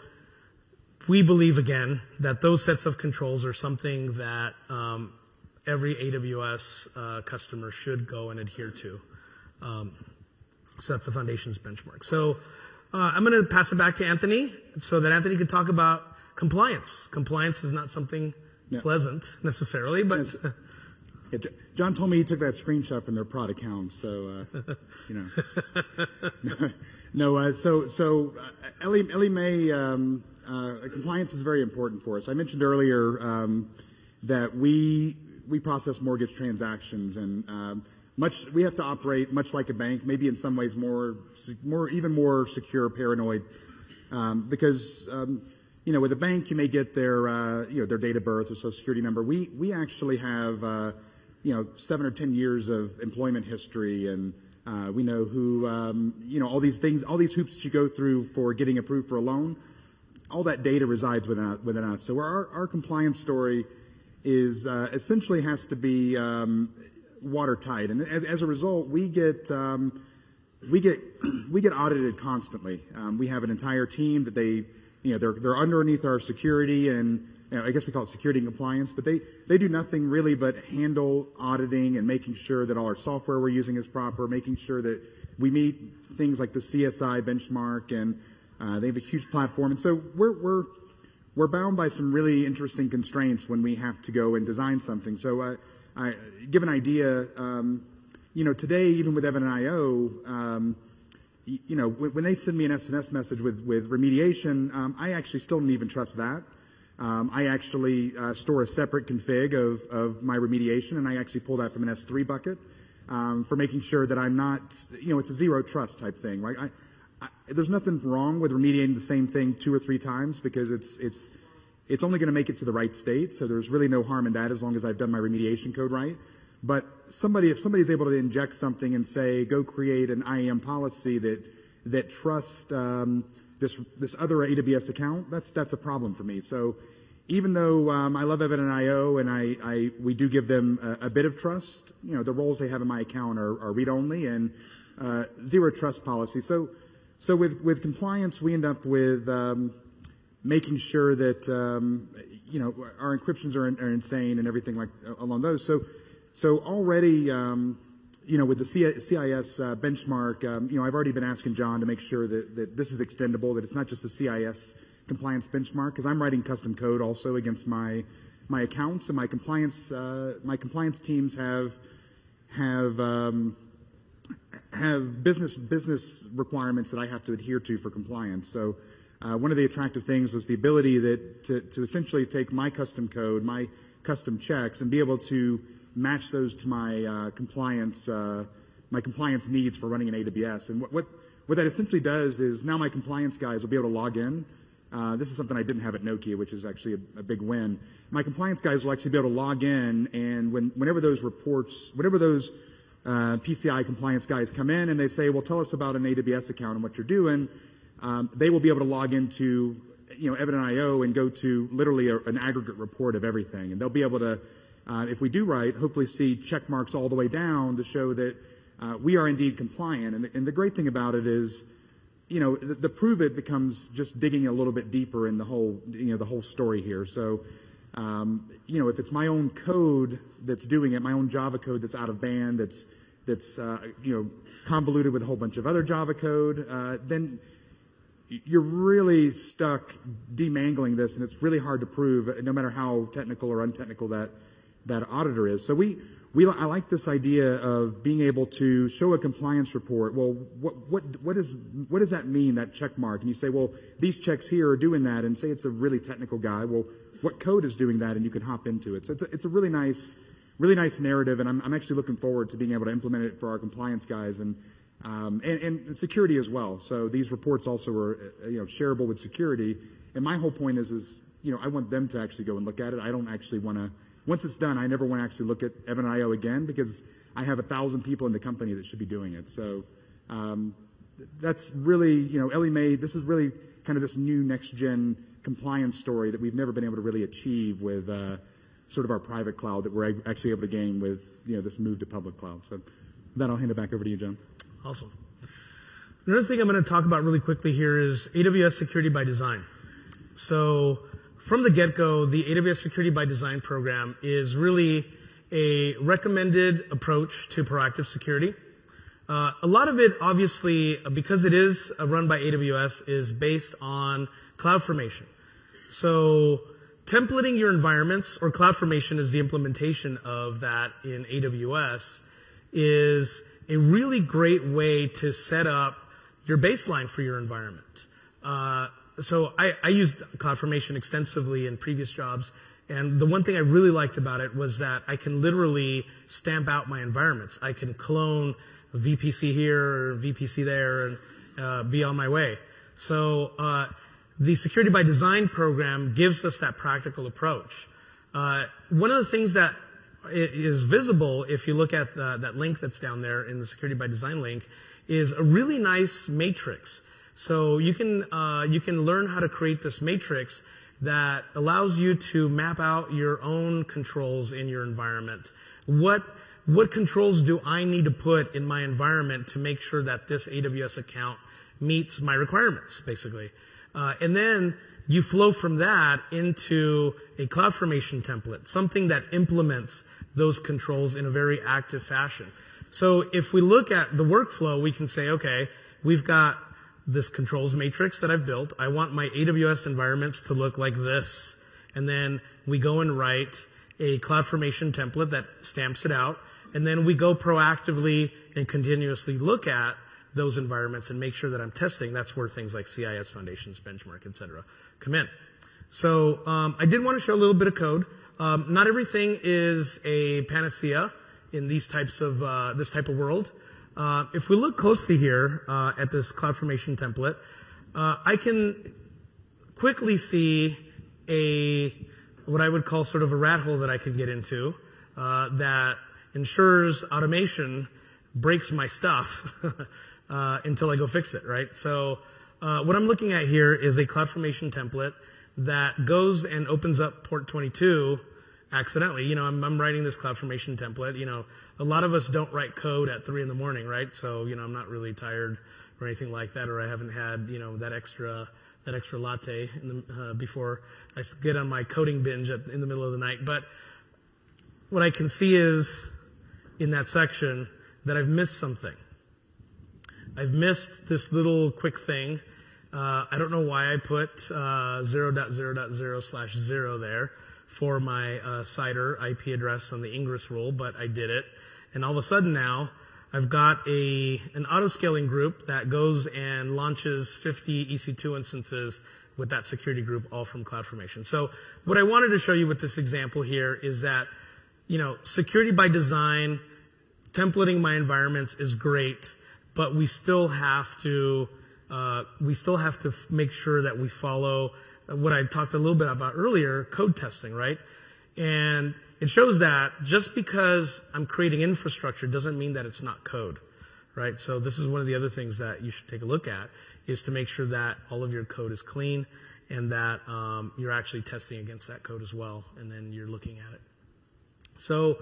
we believe again that those sets of controls are something that um, every AWS uh, customer should go and adhere to. Um, so that's the foundation's benchmark. So uh, I'm going to pass it back to Anthony so that Anthony can talk about compliance. Compliance is not something yeah. pleasant necessarily, but. Yeah, John told me he took that screenshot from their prod account, so uh, you know. no, uh, so so uh, Ellie Ellie Mae um, uh, compliance is very important for us. I mentioned earlier um, that we we process mortgage transactions and um, much we have to operate much like a bank, maybe in some ways more more even more secure, paranoid, um, because um, you know with a bank you may get their uh, you know their date of birth or social security number. We we actually have uh, you know seven or ten years of employment history and. Uh, we know who, um, you know, all these things, all these hoops that you go through for getting approved for a loan. All that data resides within, within us. So our, our compliance story is uh, essentially has to be um, watertight, and as, as, a result, we get um, we get we get audited constantly. Um, we have an entire team that they you know they're they're underneath our security and you know, I guess we call it security and compliance, but they they do nothing really but handle auditing and making sure that all our software we're using is proper, making sure that we meet things like the CSI benchmark, and uh, they have a huge platform, and so we're we're we're bound by some really interesting constraints when we have to go and design something. So, uh, I give an idea. Um, you know, today, even with Evident.io, um, you, know, when, when, they send me an SNS message with with remediation, um, I actually still don't even trust that. Um, I actually uh, store a separate config of, of my remediation, and I actually pull that from an S3 bucket um, for making sure that I'm not, you know, it's a zero trust type thing, right? I, there's nothing wrong with remediating the same thing two or three times because it's it's it's only going to make it to the right state. So there's really no harm in that as long as I've done my remediation code right. But somebody, if somebody's able to inject something and say, go create an IAM policy that that trusts um, this this other AWS account, that's that's a problem for me. So even though um, I love Evident.io and I, I we do give them a, a, bit of trust, you know, the roles they have in my account are, are read only and uh, zero trust policy. So so with, with compliance, we end up with um, making sure that um, you know our encryptions are, are, insane and everything like along those. So so already um, you know with the CIS uh, benchmark, um, you know I've already been asking John to make sure that, that this is extendable, that it's not just a CIS compliance benchmark, because I'm writing custom code also against my my accounts and my compliance uh, my compliance teams have have um, have business business requirements that I have to adhere to for compliance. So uh, one of the attractive things was the ability that to, to essentially take my custom code, my custom checks, and be able to match those to my uh, compliance uh, my compliance needs for running an AWS. And what, what what that essentially does is now my compliance guys will be able to log in. Uh, this is something I didn't have at Nokia, which is actually a, a, big win. My compliance guys will actually be able to log in, and when, whenever those reports, whatever those uh, PCI compliance guys come in and they say, well, tell us about an AWS account and what you're doing. Um, they will be able to log into, you know, Evident and go to literally a, an aggregate report of everything. And they'll be able to, uh, if we do right, hopefully see check marks all the way down to show that uh, we are indeed compliant. And the, and the, great thing about it is, you know, the, the, prove it becomes just digging a little bit deeper in the whole, you know, the whole story here. So, um, you know, if it's my own code that's doing it, my own Java code that's out of band, that's that's uh, you know convoluted with a whole bunch of other Java code, uh, then you're really stuck demangling this, and it's really hard to prove, no matter how technical or untechnical that that auditor is. So we we I like this idea of being able to show a compliance report. Well, what what what is what does that mean? That check mark, and you say, well, these checks here are doing that, and say it's a really technical guy. Well, what code is doing that, and you can hop into it. So it's a, it's a really nice really nice narrative, and I'm, I'm actually looking forward to being able to implement it for our compliance guys and um, and, and, security as well. So these reports also are uh, you know shareable with security. And my whole point is is you know I want them to actually go and look at it. I don't actually want to once it's done, I never want to actually look at Evident.io again because I have a thousand people in the company that should be doing it. So um, that's really, you know, Ellie Mae, this is really kind of this new next gen compliance story that we've never been able to really achieve with uh, sort of our private cloud that we're actually able to gain with, you know, this move to public cloud. So that, I'll hand it back over to you, John. Awesome. Another thing I'm going to talk about really quickly here is AWS security by design. So from the get-go, the AWS security by design program is really a recommended approach to proactive security. Uh, a lot of it, obviously, because it is run by AWS, is based on CloudFormation. So templating your environments, or CloudFormation is the implementation of that in AWS, is a really great way to set up your baseline for your environment. Uh, so I, I used CloudFormation extensively in previous jobs, and the one thing I really liked about it was that I can literally stamp out my environments. I can clone VPC here or VPC there and uh, be on my way. So uh, the Security by Design program gives us that practical approach. Uh, one of the things that is visible if you look at the, that link that's down there in the Security by Design link is a really nice matrix. So you can uh, you can learn how to create this matrix that allows you to map out your own controls in your environment. What what controls do I need to put in my environment to make sure that this AWS account meets my requirements, basically, uh, and then you flow from that into a CloudFormation template, something that implements those controls in a very active fashion. So if we look at the workflow, we can say, okay, we've got this controls matrix that I've built. I want my AWS environments to look like this. And then we go and write a CloudFormation template that stamps it out. And then we go proactively and continuously look at those environments and make sure that I'm testing. That's where things like CIS foundations, benchmark, et cetera, come in. So um, I did want to show a little bit of code. Um, not everything is a panacea in these types of uh, this type of world. Uh, if we look closely here uh, at this CloudFormation template, uh, I can quickly see a what I would call sort of a rat hole that I can get into uh, that ensures automation breaks my stuff uh, until I go fix it. Right. So what I'm looking at here is a CloudFormation template that goes and opens up port 22 accidentally. You know, I'm, I'm writing this CloudFormation template. You know, a lot of us don't write code at three in the morning, right? So, you know, I'm not really tired or anything like that, or I haven't had, you know, that extra, that extra latte the, uh, before I get on my coding binge at, in the middle of the night. But what I can see is in that section that I've missed something. I've missed this little quick thing. Uh, I don't know why I put uh, 0.0.0 slash 0 there for my uh, CIDR IP address on the Ingress rule, but I did it. And all of a sudden now, I've got a an auto scaling group that goes and launches 50 EC2 instances with that security group, all from CloudFormation. So what I wanted to show you with this example here is that, you know, security by design, templating my environments is great, but we still have to uh, we still have to f- make sure that we follow what I talked a little bit about earlier, code testing, right? And it shows that just because I'm creating infrastructure doesn't mean that it's not code, right? So this is one of the other things that you should take a look at is to make sure that all of your code is clean and that um, you're actually testing against that code as well, and then you're looking at it. So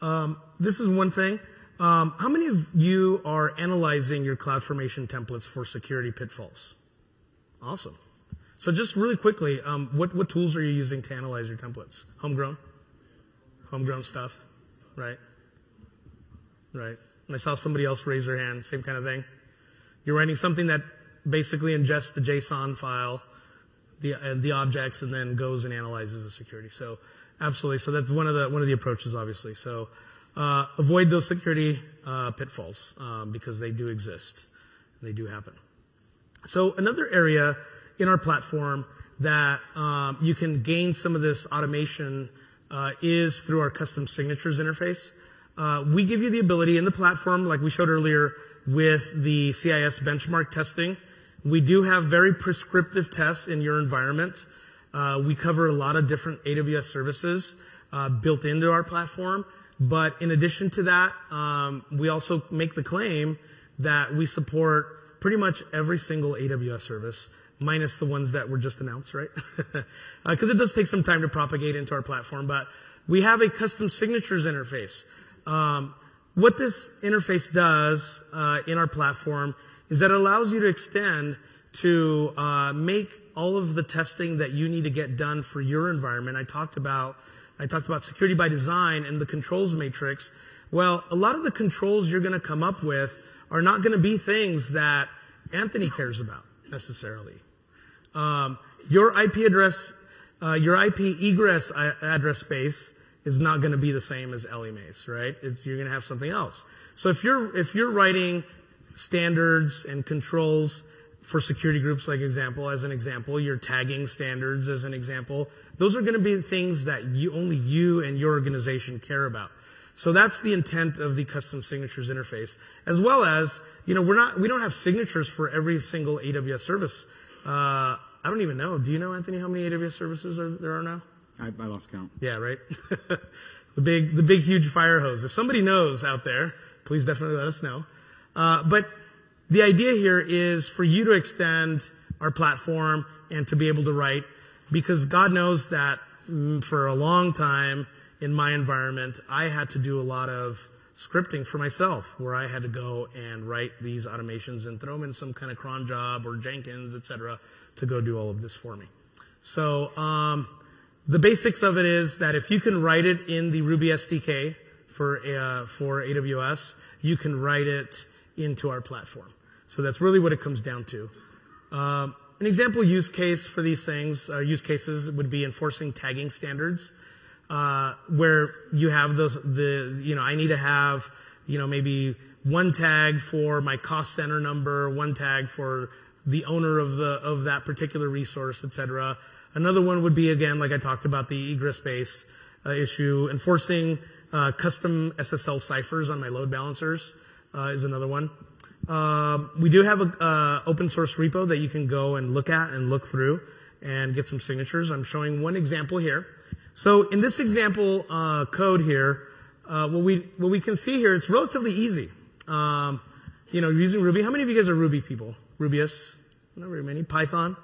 um, this is one thing. Um, how many of you are analyzing your CloudFormation templates for security pitfalls? Awesome. So just really quickly, um, what, what tools are you using to analyze your templates? Homegrown? Homegrown stuff? Right? Right. And I saw somebody else raise their hand, same kind of thing. You're writing something that basically ingests the JSON file, the, uh, the objects, and then goes and analyzes the security. So absolutely. So that's one of the, one of the approaches, obviously. So, uh, avoid those security, uh, pitfalls, um, because they do exist. They do happen. So another area in our platform that um, you can gain some of this automation uh, is through our custom signatures interface. Uh, we give you the ability in the platform, like we showed earlier, with the CIS benchmark testing. We do have very prescriptive tests in your environment. Uh, we cover a lot of different AWS services. uh, built into our platform. But in addition to that, um, we also make the claim that we support pretty much every single AWS service, minus the ones that were just announced, right? Because uh, it does take some time to propagate into our platform. But we have a custom signatures interface. Um, what this interface does uh, in our platform is that it allows you to extend to uh, make all of the testing that you need to get done for your environment. I talked about I talked about security by design and the controls matrix. Well, a lot of the controls you're going to come up with are not going to be things that Anthony cares about necessarily. Um, your IP address, uh, your IP egress address space is not going to be the same as Ellie Mae's, right? It's, you're going to have something else. So if you're if you're writing standards and controls for security groups, like example, as an example, you're tagging standards as an example. Those are going to be things that you, only you and your organization care about. So that's the intent of the custom signatures interface, as well as, you know, we're not, we don't have signatures for every single AWS service. Uh, I don't even know. Do you know, Anthony, how many AWS services are, there are now? I, I lost count. Yeah, right. the big, the big, huge fire hose. If somebody knows out there, please definitely let us know. Uh, but the idea here is for you to extend our platform and to be able to write because God knows that mm, for a long time in my environment, I had to do a lot of scripting for myself where I had to go and write these automations and throw them in some kind of cron job or Jenkins, etc., to go do all of this for me. So, um, the basics of it is that if you can write it in the Ruby SDK for, uh, for AWS, you can write it into our platform. So that's really what it comes down to. Um, an example use case for these things, uh, use cases would be enforcing tagging standards, uh, where you have those, the, you know, I need to have, you know, maybe one tag for my cost center number, one tag for the owner of the, of that particular resource, etc. Another one would be, again, like I talked about, the egress space uh, issue. Enforcing uh, custom SSL ciphers on my load balancers uh, is another one. Um, we do have an uh, open source repo that you can go and look at and look through and get some signatures. I'm showing one example here. So in this example uh, code here, uh, what we what we can see here, it's relatively easy. Um, you know, using Ruby. How many of you guys are Ruby people? Rubyists? Not very many. Python?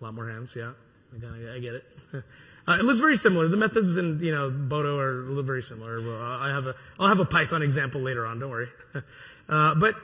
A lot more hands. Yeah, I, get it. Uh, it looks very similar. The methods in you know Boto are very similar. I have a I'll have a Python example later on. Don't worry. Uh, but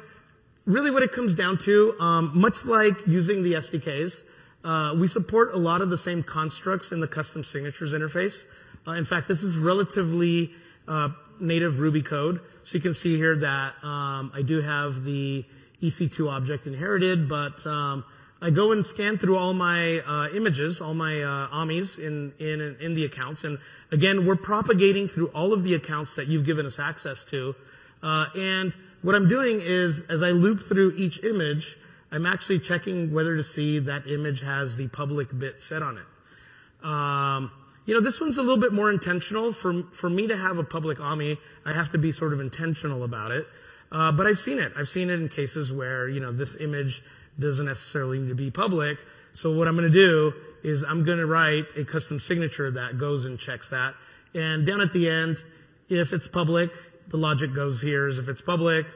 really what it comes down to, um, much like using the SDKs, uh, we support a lot of the same constructs in the custom signatures interface. Uh, in fact, this is relatively uh, native Ruby code. So you can see here that um, I do have the EC2 object inherited, but um, I go and scan through all my uh, images, all my uh, AMIs in, in in the accounts, and again, we're propagating through all of the accounts that you've given us access to, uh, and what I'm doing is, as I loop through each image, I'm actually checking whether to see that image has the public bit set on it. Um, you know, this one's a little bit more intentional. For, for me to have a public AMI, I have to be sort of intentional about it. Uh, but I've seen it. I've seen it in cases where, you know, this image doesn't necessarily need to be public. So what I'm going to do is I'm going to write a custom signature that goes and checks that. And down at the end, if it's public, the logic goes here is if it's public,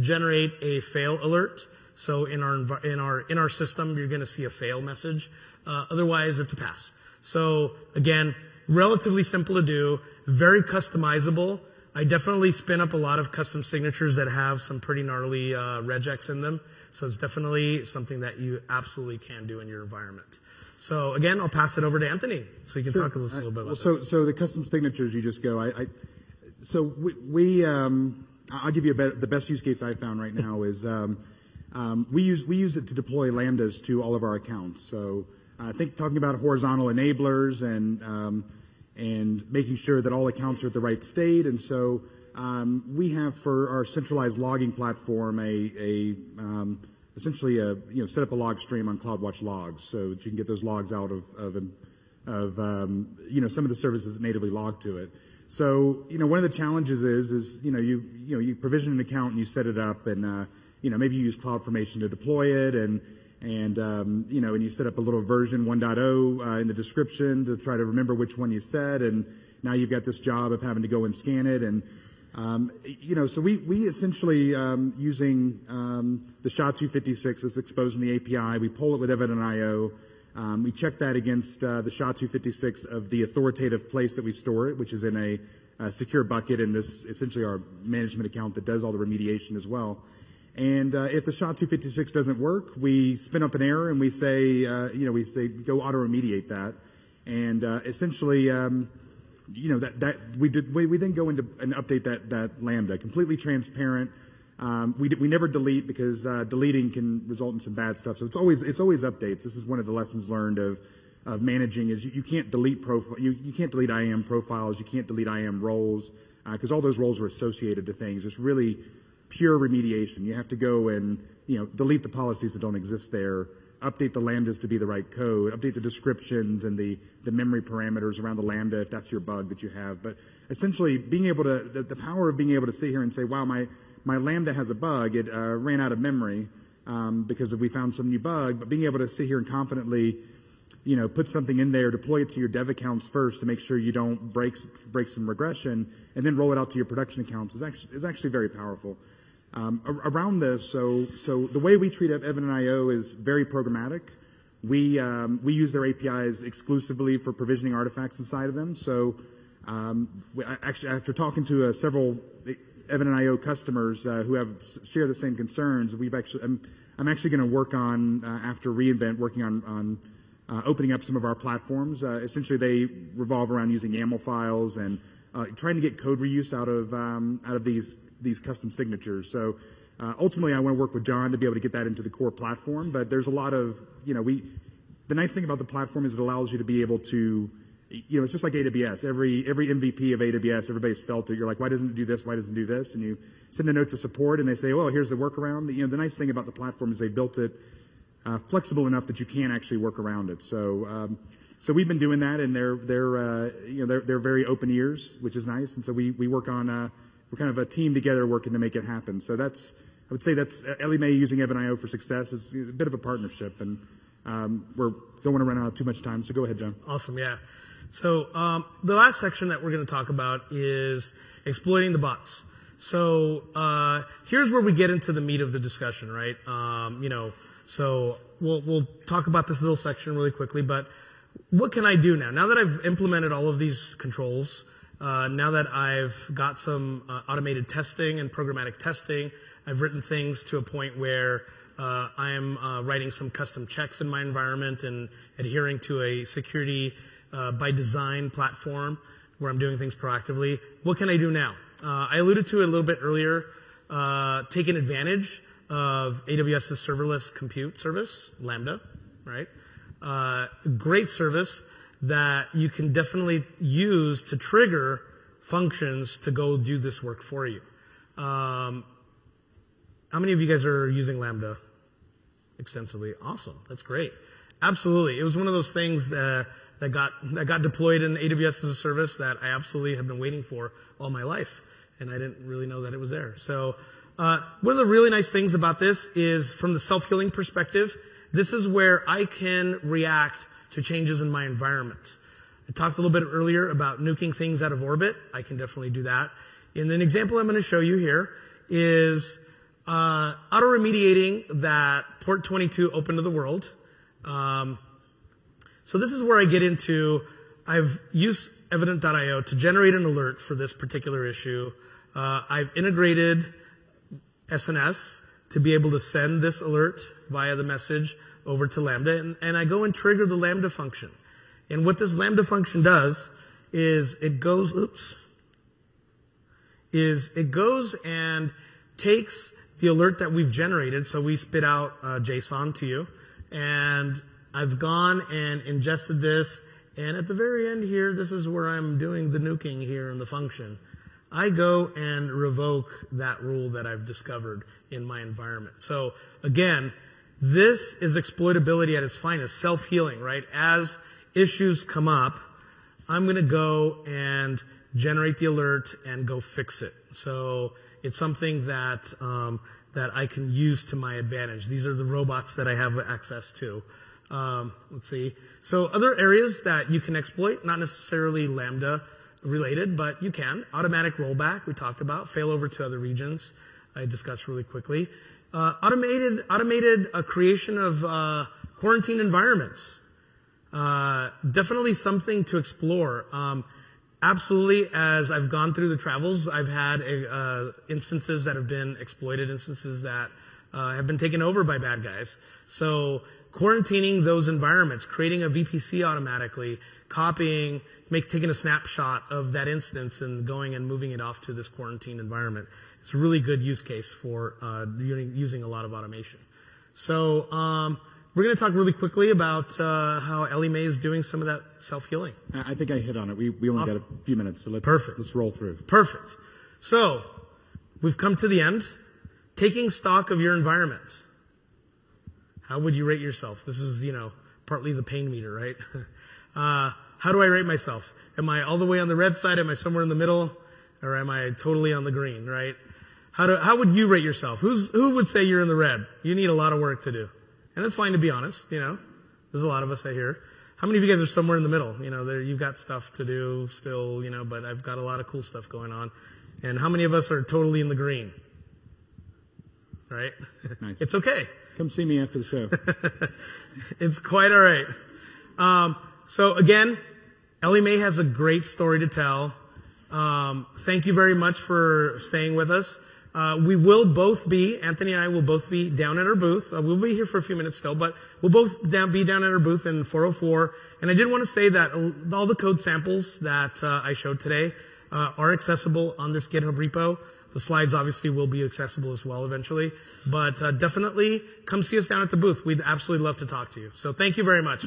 generate a fail alert. So in our, in our, in our system, you're going to see a fail message. Uh, otherwise, it's a pass. So again, relatively simple to do, very customizable. I definitely spin up a lot of custom signatures that have some pretty gnarly uh, regex in them. So it's definitely something that you absolutely can do in your environment. So again, I'll pass it over to Anthony so he can sure. talk a little, little bit about well, so, this. So the custom signatures you just go. I, I so we, um, I'll give you the best use case I found right now is um, um, we use we use it to deploy lambdas to all of our accounts. So I think talking about horizontal enablers and and making sure that all accounts are at the right state. And so we have for our centralized logging platform a, a essentially a you know set up a log stream on CloudWatch Logs so that you can get those logs out of you know some of the services that natively log to it. So, you know, one of the challenges is, is, you know, you, you know, you provision an account and you set it up and, uh, you know, maybe you use CloudFormation to deploy it and, and, um, you know, and you set up a little version 1.0, uh, in the description to try to remember which one you set and, now you've got this job of having to go and scan it and um, you know, so we, we essentially, um, using um, the SHA-256 that's exposed in the API, we pull it with Evident.io. Um, we check that against uh, the SHA-256 of the authoritative place that we store it, which is in a, a secure bucket in this essentially our management account that does all the remediation as well. And uh, if the SHA-256 doesn't work, we spin up an error and we say, uh, you know, we say go auto remediate that, and uh, essentially. Um, you know, that, that we did, we, we then go into and update that, that Lambda, completely transparent. Um, we, we never delete because, uh, deleting can result in some bad stuff. So it's always, it's always updates. This is one of the lessons learned of, of managing is you, you can't delete profile, you, you can't delete IAM profiles, you can't delete IAM roles, uh, cause all those roles are associated to things. It's really pure remediation. You have to go and, you know, delete the policies that don't exist there update the lambdas to be the right code, update the descriptions and the, the memory parameters around the lambda if that's your bug that you have. But essentially, being able to, the, the power of being able to sit here and say, wow, my, my lambda has a bug, it uh, ran out of memory um, because we found some new bug, but being able to sit here and confidently, you know, put something in there, deploy it to your dev accounts first to make sure you don't break, break some regression, and then roll it out to your production accounts is actually, is actually very powerful. Um, around this, so so the way we treat Evident.io is very programmatic. We um, we use their APIs exclusively for provisioning artifacts inside of them. So um, we, actually, after talking to uh, several Evident.io customers uh, who have share the same concerns, we've actually I'm, I'm actually going to work on uh, after reInvent, working on on uh, opening up some of our platforms. Uh, essentially, they revolve around using YAML files and uh, trying to get code reuse out of um, out of these these custom signatures. So uh, ultimately, I want to work with John to be able to get that into the core platform. But there's a lot of, you know, we. The nice thing about the platform is it allows you to be able to, you know, it's just like AWS. Every every MVP of AWS, everybody's felt it. You're like, why doesn't it do this? Why doesn't it do this? And you send a note to support, and they say, well, here's the workaround. You know, the nice thing about the platform is they built it uh, flexible enough that you can actually work around it. So. Um, so we've been doing that, and they're they're uh, you know they're they're very open ears, which is nice. And so we we work on uh, we're kind of a team together working to make it happen. So that's, I would say that's Ellie Mae using Evident.io for success is a bit of a partnership, and um, we don't want to run out of too much time. So go ahead, John. Awesome, yeah. So um, the last section that we're going to talk about is exploiting the bots. So uh, here's where we get into the meat of the discussion, right? Um, you know, so we'll we'll talk about this little section really quickly, but what can I do now? Now that I've implemented all of these controls, uh, now that I've got some uh, automated testing and programmatic testing, I've written things to a point where uh, I am uh, writing some custom checks in my environment and adhering to a security uh, by design platform where I'm doing things proactively. What can I do now? Uh, I alluded to it a little bit earlier, taking advantage of AWS's serverless compute service, Lambda, right? great service that you can definitely use to trigger functions to go do this work for you. Um, how many of you guys are using Lambda extensively? Awesome. That's great. Absolutely. It was one of those things that, that got, that got deployed in AWS as a service that I absolutely have been waiting for all my life. And I didn't really know that it was there. So, uh, one of the really nice things about this is from the self-healing perspective, this is where I can react to changes in my environment. I talked a little bit earlier about nuking things out of orbit. I can definitely do that. And an example I'm going to show you here is uh, auto remediating that port 22 open to the world. Um, so this is where I get into. I've used Evident.io to generate an alert for this particular issue. Uh, I've integrated SNS to be able to send this alert via the message over to Lambda, and, and I go and trigger the Lambda function. And what this Lambda function does is it goes, oops, is it goes and takes the alert that we've generated, so we spit out uh, JSON to you, and I've gone and ingested this, and at the very end here, this is where I'm doing the nuking here in the function. I go and revoke that rule that I've discovered in my environment. So again, this is exploitability at its finest, self-healing, right? As issues come up, I'm going to go and generate the alert and go fix it. So it's something that um, that I can use to my advantage. These are the robots that I have access to. Um, let's see. So other areas that you can exploit, not necessarily Lambda. related, but you can. Automatic rollback, we talked about. Failover to other regions, I discussed really quickly. Uh, automated, automated uh, creation of uh, quarantine environments. Uh, definitely something to explore. Um, absolutely, as I've gone through the travels, I've had uh, instances that have been exploited, instances that uh, have been taken over by bad guys. So quarantining those environments, creating a VPC automatically, copying, make, taking a snapshot of that instance and going and moving it off to this quarantine environment. It's a really good use case for uh, using a lot of automation. So um, we're going to talk really quickly about uh, how Ellie Mae is doing some of that self healing. I think I hit on it. We we only awesome. got a few minutes, so let's Perfect. let's roll through. Perfect. So we've come to the end. Taking stock of your environment. How would you rate yourself? This is you know partly the pain meter, right? uh, how do I rate myself? Am I all the way on the red side? Am I somewhere in the middle? Or am I totally on the green, right? How do, how would you rate yourself? Who's, who would say you're in the red? You need a lot of work to do. And it's fine to be honest, you know. There's a lot of us that here. How many of you guys are somewhere in the middle? You know, there, you've got stuff to do still, you know, but I've got a lot of cool stuff going on. And how many of us are totally in the green? Right? Nice. it's okay. Come see me after the show. it's quite alright. Um, so again, Ellie Mae has a great story to tell. Um, thank you very much for staying with us. Uh, we will both be, Anthony and I will both be down at our booth. Uh, we'll be here for a few minutes still, but we'll both down, be down at our booth in 404. And I did want to say that all the code samples that uh, I showed today uh, are accessible on this GitHub repo. The slides obviously will be accessible as well eventually, but uh, definitely come see us down at the booth. We'd absolutely love to talk to you. So thank you very much.